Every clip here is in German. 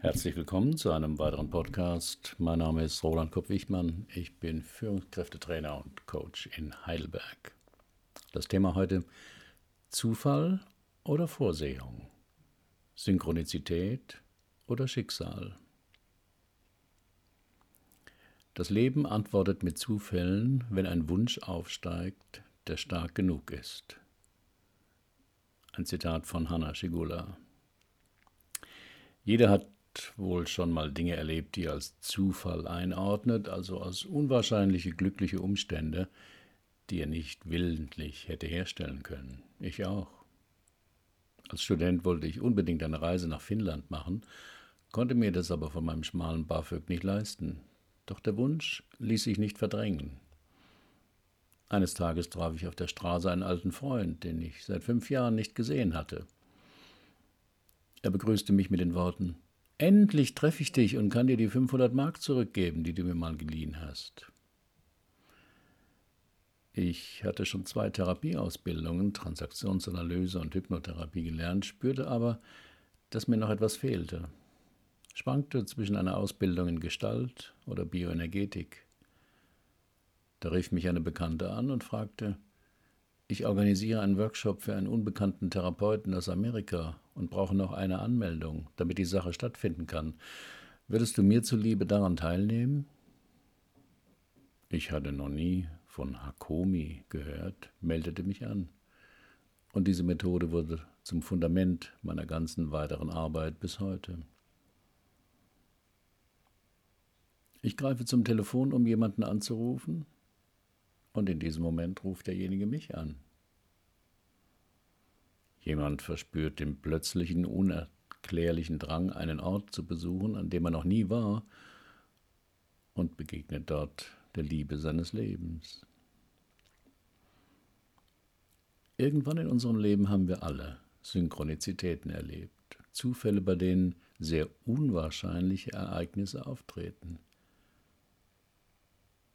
Herzlich willkommen zu einem weiteren Podcast. Mein Name ist Roland Kopp-Wichmann. Ich bin Führungskräftetrainer und Coach in Heidelberg. Das Thema heute Zufall oder Vorsehung, Synchronizität oder Schicksal. Das Leben antwortet mit Zufällen, wenn ein Wunsch aufsteigt, der stark genug ist. Ein Zitat von Hanna Schigula. Jeder hat wohl schon mal Dinge erlebt, die er als Zufall einordnet, also als unwahrscheinliche glückliche Umstände, die er nicht willentlich hätte herstellen können. Ich auch. Als Student wollte ich unbedingt eine Reise nach Finnland machen, konnte mir das aber von meinem schmalen BAföG nicht leisten. Doch der Wunsch ließ sich nicht verdrängen. Eines Tages traf ich auf der Straße einen alten Freund, den ich seit fünf Jahren nicht gesehen hatte. Er begrüßte mich mit den Worten Endlich treffe ich dich und kann dir die 500 Mark zurückgeben, die du mir mal geliehen hast. Ich hatte schon zwei Therapieausbildungen, Transaktionsanalyse und Hypnotherapie gelernt, spürte aber, dass mir noch etwas fehlte. Schwankte zwischen einer Ausbildung in Gestalt oder Bioenergetik. Da rief mich eine Bekannte an und fragte, ich organisiere einen Workshop für einen unbekannten Therapeuten aus Amerika und brauche noch eine Anmeldung, damit die Sache stattfinden kann. Würdest du mir zuliebe daran teilnehmen? Ich hatte noch nie von Hakomi gehört, meldete mich an. Und diese Methode wurde zum Fundament meiner ganzen weiteren Arbeit bis heute. Ich greife zum Telefon, um jemanden anzurufen, und in diesem Moment ruft derjenige mich an. Jemand verspürt den plötzlichen, unerklärlichen Drang, einen Ort zu besuchen, an dem er noch nie war, und begegnet dort der Liebe seines Lebens. Irgendwann in unserem Leben haben wir alle Synchronizitäten erlebt, Zufälle, bei denen sehr unwahrscheinliche Ereignisse auftreten.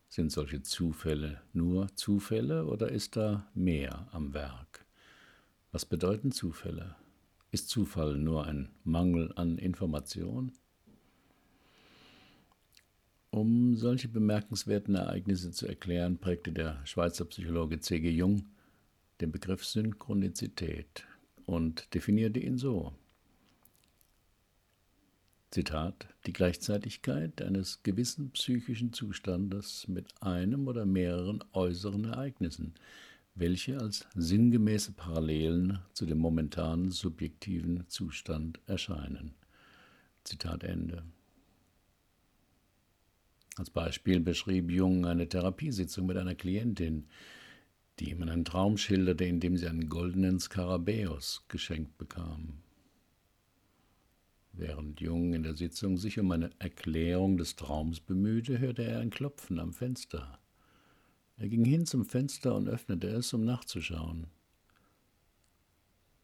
Sind solche Zufälle nur Zufälle oder ist da mehr am Werk? Was bedeuten Zufälle? Ist Zufall nur ein Mangel an Information? Um solche bemerkenswerten Ereignisse zu erklären, prägte der Schweizer Psychologe C.G. Jung den Begriff Synchronizität und definierte ihn so. Zitat, die Gleichzeitigkeit eines gewissen psychischen Zustandes mit einem oder mehreren äußeren Ereignissen, welche als sinngemäße Parallelen zu dem momentanen subjektiven Zustand erscheinen. Zitat Ende. Als Beispiel beschrieb Jung eine Therapiesitzung mit einer Klientin, die ihm einen Traum schilderte, in dem sie einen goldenen Skarabäus geschenkt bekam. Während Jung in der Sitzung sich um eine Erklärung des Traums bemühte, hörte er ein Klopfen am Fenster. Er ging hin zum Fenster und öffnete es, um nachzuschauen.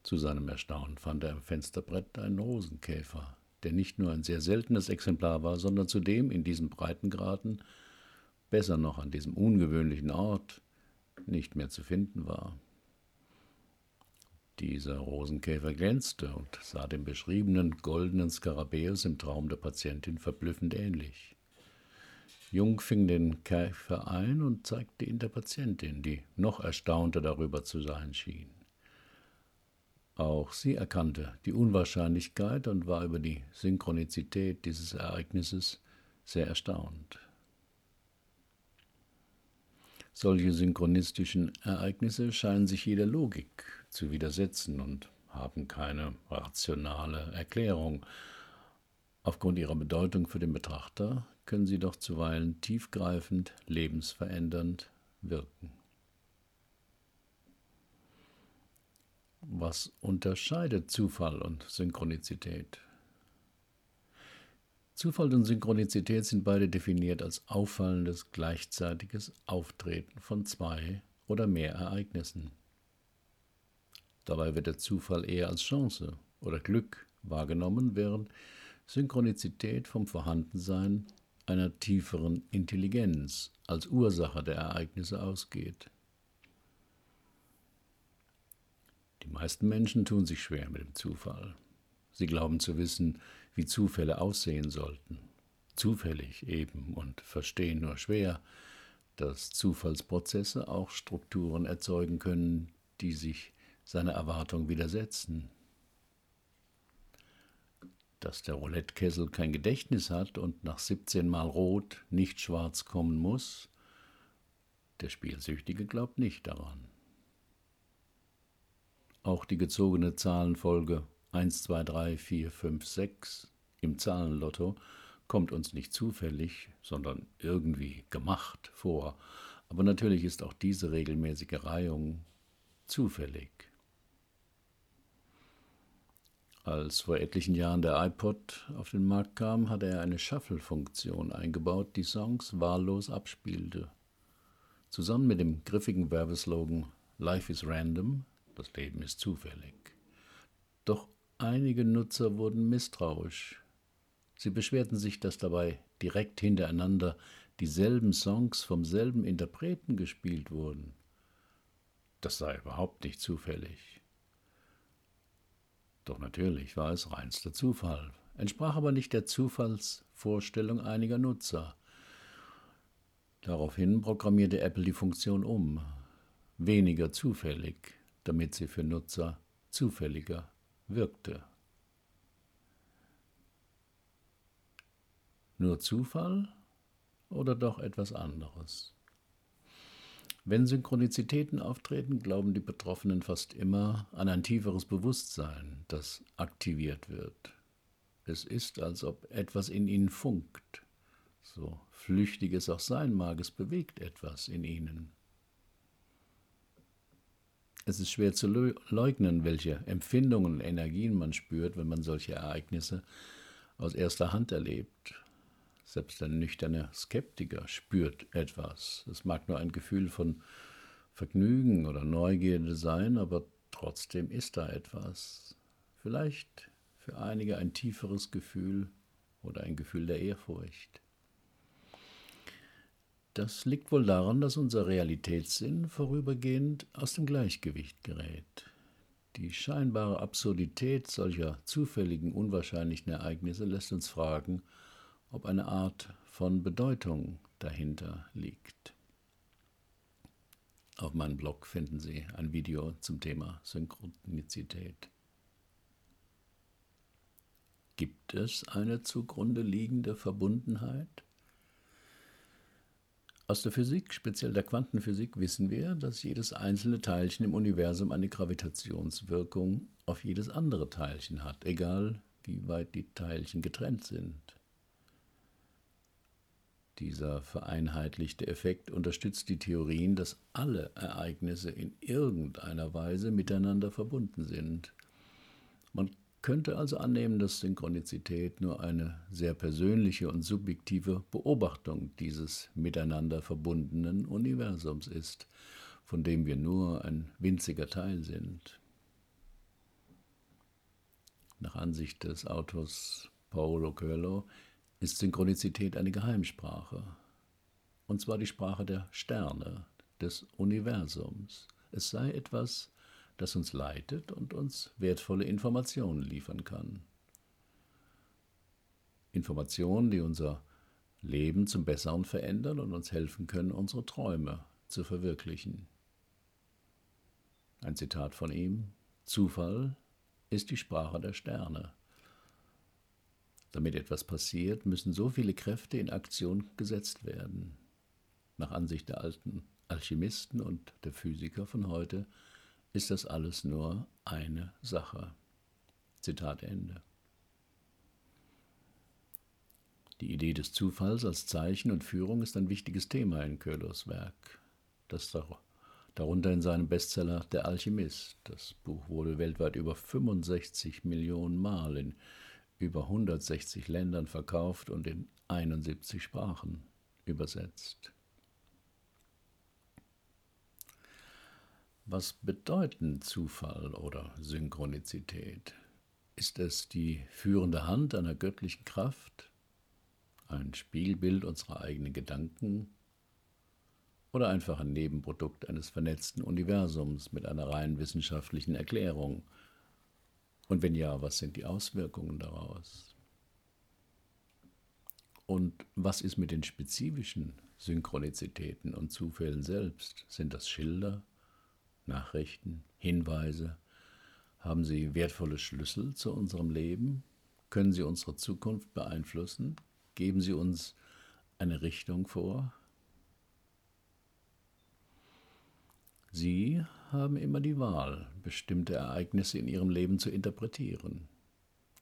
Zu seinem Erstaunen fand er im Fensterbrett einen Rosenkäfer, der nicht nur ein sehr seltenes Exemplar war, sondern zudem in diesen Breitengraden, besser noch an diesem ungewöhnlichen Ort, nicht mehr zu finden war. Dieser Rosenkäfer glänzte und sah dem beschriebenen goldenen Skarabäus im Traum der Patientin verblüffend ähnlich. Jung fing den Käfer ein und zeigte ihn der Patientin, die noch erstaunter darüber zu sein schien. Auch sie erkannte die Unwahrscheinlichkeit und war über die Synchronizität dieses Ereignisses sehr erstaunt. Solche synchronistischen Ereignisse scheinen sich jeder Logik zu widersetzen und haben keine rationale Erklärung. Aufgrund ihrer Bedeutung für den Betrachter können sie doch zuweilen tiefgreifend, lebensverändernd wirken. Was unterscheidet Zufall und Synchronizität? Zufall und Synchronizität sind beide definiert als auffallendes gleichzeitiges Auftreten von zwei oder mehr Ereignissen. Dabei wird der Zufall eher als Chance oder Glück wahrgenommen, während Synchronizität vom Vorhandensein einer tieferen Intelligenz als Ursache der Ereignisse ausgeht. Die meisten Menschen tun sich schwer mit dem Zufall. Sie glauben zu wissen, wie Zufälle aussehen sollten. Zufällig eben und verstehen nur schwer, dass Zufallsprozesse auch Strukturen erzeugen können, die sich seiner Erwartung widersetzen. Dass der Roulettekessel kein Gedächtnis hat und nach 17 Mal rot nicht schwarz kommen muss, der Spielsüchtige glaubt nicht daran. Auch die gezogene Zahlenfolge 1, 2, 3, 4, 5, 6 im Zahlenlotto kommt uns nicht zufällig, sondern irgendwie gemacht vor. Aber natürlich ist auch diese regelmäßige Reihung zufällig. Als vor etlichen Jahren der iPod auf den Markt kam, hatte er eine Shuffle-Funktion eingebaut, die Songs wahllos abspielte. Zusammen mit dem griffigen Werbeslogan Life is random, das Leben ist zufällig. Doch einige Nutzer wurden misstrauisch. Sie beschwerten sich, dass dabei direkt hintereinander dieselben Songs vom selben Interpreten gespielt wurden. Das sei überhaupt nicht zufällig. Doch natürlich war es reinster Zufall, entsprach aber nicht der Zufallsvorstellung einiger Nutzer. Daraufhin programmierte Apple die Funktion um, weniger zufällig, damit sie für Nutzer zufälliger wirkte. Nur Zufall oder doch etwas anderes? Wenn Synchronizitäten auftreten, glauben die Betroffenen fast immer an ein tieferes Bewusstsein, das aktiviert wird. Es ist, als ob etwas in ihnen funkt. So flüchtig es auch sein mag, es bewegt etwas in ihnen. Es ist schwer zu leugnen, welche Empfindungen und Energien man spürt, wenn man solche Ereignisse aus erster Hand erlebt. Selbst ein nüchterner Skeptiker spürt etwas. Es mag nur ein Gefühl von Vergnügen oder Neugierde sein, aber trotzdem ist da etwas. Vielleicht für einige ein tieferes Gefühl oder ein Gefühl der Ehrfurcht. Das liegt wohl daran, dass unser Realitätssinn vorübergehend aus dem Gleichgewicht gerät. Die scheinbare Absurdität solcher zufälligen, unwahrscheinlichen Ereignisse lässt uns fragen, ob eine Art von Bedeutung dahinter liegt. Auf meinem Blog finden Sie ein Video zum Thema Synchronizität. Gibt es eine zugrunde liegende Verbundenheit? Aus der Physik, speziell der Quantenphysik, wissen wir, dass jedes einzelne Teilchen im Universum eine Gravitationswirkung auf jedes andere Teilchen hat, egal wie weit die Teilchen getrennt sind. Dieser vereinheitlichte Effekt unterstützt die Theorien, dass alle Ereignisse in irgendeiner Weise miteinander verbunden sind. Man könnte also annehmen, dass Synchronizität nur eine sehr persönliche und subjektive Beobachtung dieses miteinander verbundenen Universums ist, von dem wir nur ein winziger Teil sind. Nach Ansicht des Autors Paolo Coelho ist Synchronizität eine Geheimsprache. Und zwar die Sprache der Sterne, des Universums. Es sei etwas, das uns leitet und uns wertvolle Informationen liefern kann. Informationen, die unser Leben zum Besseren verändern und uns helfen können, unsere Träume zu verwirklichen. Ein Zitat von ihm Zufall ist die Sprache der Sterne. Damit etwas passiert, müssen so viele Kräfte in Aktion gesetzt werden. Nach Ansicht der alten Alchemisten und der Physiker von heute ist das alles nur eine Sache. Zitat Ende. Die Idee des Zufalls als Zeichen und Führung ist ein wichtiges Thema in Köhlers Werk. Das darunter in seinem Bestseller Der Alchemist. Das Buch wurde weltweit über 65 Millionen Mal in über 160 Ländern verkauft und in 71 Sprachen übersetzt. Was bedeuten Zufall oder Synchronizität? Ist es die führende Hand einer göttlichen Kraft, ein Spiegelbild unserer eigenen Gedanken oder einfach ein Nebenprodukt eines vernetzten Universums mit einer rein wissenschaftlichen Erklärung Und wenn ja, was sind die Auswirkungen daraus? Und was ist mit den spezifischen Synchronizitäten und Zufällen selbst? Sind das Schilder, Nachrichten, Hinweise? Haben sie wertvolle Schlüssel zu unserem Leben? Können sie unsere Zukunft beeinflussen? Geben sie uns eine Richtung vor? Sie haben immer die Wahl, bestimmte Ereignisse in ihrem Leben zu interpretieren,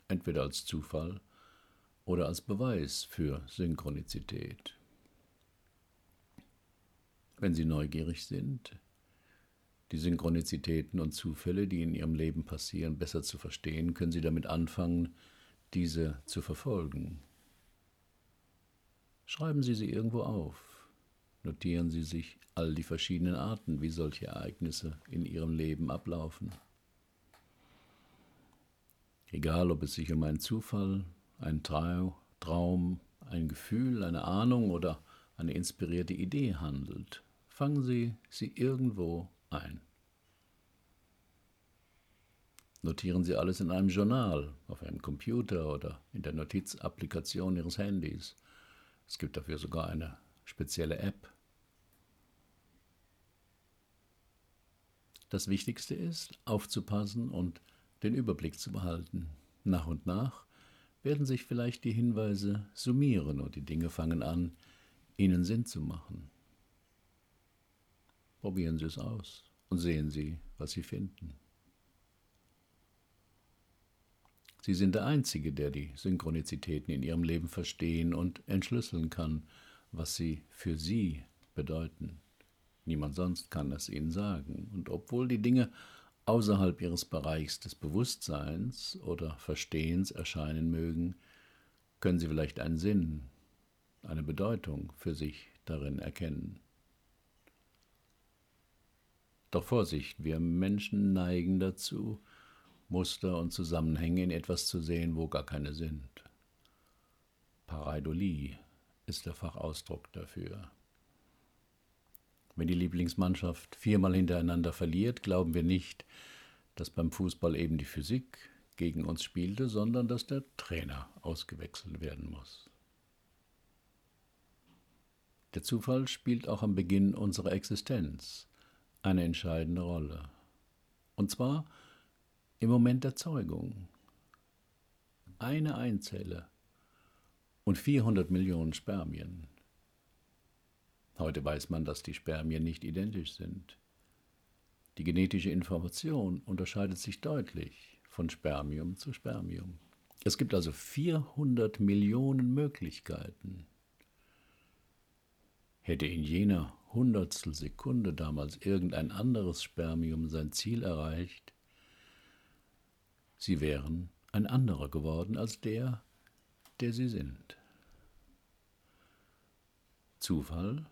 entweder als Zufall oder als Beweis für Synchronizität. Wenn Sie neugierig sind, die Synchronizitäten und Zufälle, die in Ihrem Leben passieren, besser zu verstehen, können Sie damit anfangen, diese zu verfolgen. Schreiben Sie sie irgendwo auf. Notieren Sie sich all die verschiedenen Arten, wie solche Ereignisse in Ihrem Leben ablaufen. Egal, ob es sich um einen Zufall, einen Traum, ein Gefühl, eine Ahnung oder eine inspirierte Idee handelt, fangen Sie sie irgendwo ein. Notieren Sie alles in einem Journal, auf einem Computer oder in der Notizapplikation Ihres Handys. Es gibt dafür sogar eine spezielle App. Das Wichtigste ist, aufzupassen und den Überblick zu behalten. Nach und nach werden sich vielleicht die Hinweise summieren und die Dinge fangen an, ihnen Sinn zu machen. Probieren Sie es aus und sehen Sie, was Sie finden. Sie sind der Einzige, der die Synchronizitäten in Ihrem Leben verstehen und entschlüsseln kann, was sie für Sie bedeuten. Niemand sonst kann es Ihnen sagen. Und obwohl die Dinge außerhalb Ihres Bereichs des Bewusstseins oder Verstehens erscheinen mögen, können Sie vielleicht einen Sinn, eine Bedeutung für sich darin erkennen. Doch Vorsicht, wir Menschen neigen dazu, Muster und Zusammenhänge in etwas zu sehen, wo gar keine sind. Pareidolie ist der Fachausdruck dafür. Wenn die Lieblingsmannschaft viermal hintereinander verliert, glauben wir nicht, dass beim Fußball eben die Physik gegen uns spielte, sondern dass der Trainer ausgewechselt werden muss. Der Zufall spielt auch am Beginn unserer Existenz eine entscheidende Rolle. Und zwar im Moment der Zeugung. Eine Einzelle und 400 Millionen Spermien. Heute weiß man, dass die Spermien nicht identisch sind. Die genetische Information unterscheidet sich deutlich von Spermium zu Spermium. Es gibt also 400 Millionen Möglichkeiten. Hätte in jener Hundertstel Sekunde damals irgendein anderes Spermium sein Ziel erreicht, sie wären ein anderer geworden als der, der sie sind. Zufall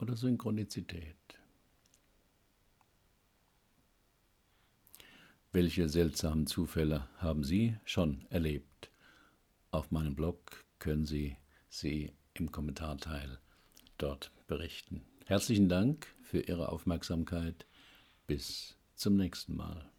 oder Synchronizität? Welche seltsamen Zufälle haben Sie schon erlebt? Auf meinem Blog können Sie sie im Kommentarteil dort berichten. Herzlichen Dank für Ihre Aufmerksamkeit. Bis zum nächsten Mal.